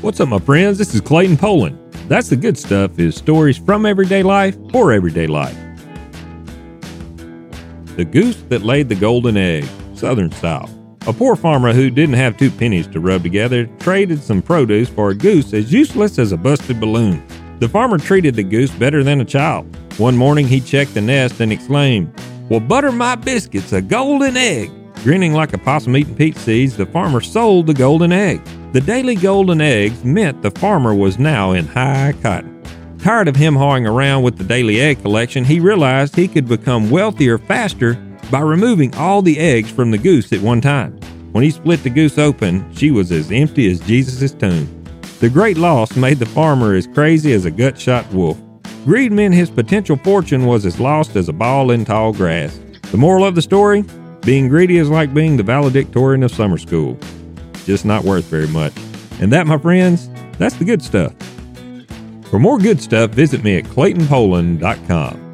What's up, my friends? This is Clayton Poland. That's the good stuff is stories from everyday life for everyday life. The goose that laid the golden egg, Southern style. A poor farmer who didn't have two pennies to rub together traded some produce for a goose as useless as a busted balloon. The farmer treated the goose better than a child. One morning he checked the nest and exclaimed, Well, butter my biscuits, a golden egg! Grinning like a possum eating peach seeds, the farmer sold the golden egg. The daily golden eggs meant the farmer was now in high cotton. Tired of him hawing around with the daily egg collection, he realized he could become wealthier faster by removing all the eggs from the goose at one time. When he split the goose open, she was as empty as Jesus' tomb. The great loss made the farmer as crazy as a gut shot wolf. Greed meant his potential fortune was as lost as a ball in tall grass. The moral of the story? Being greedy is like being the valedictorian of summer school just not worth very much. And that, my friends, that's the good stuff. For more good stuff, visit me at claytonpoland.com.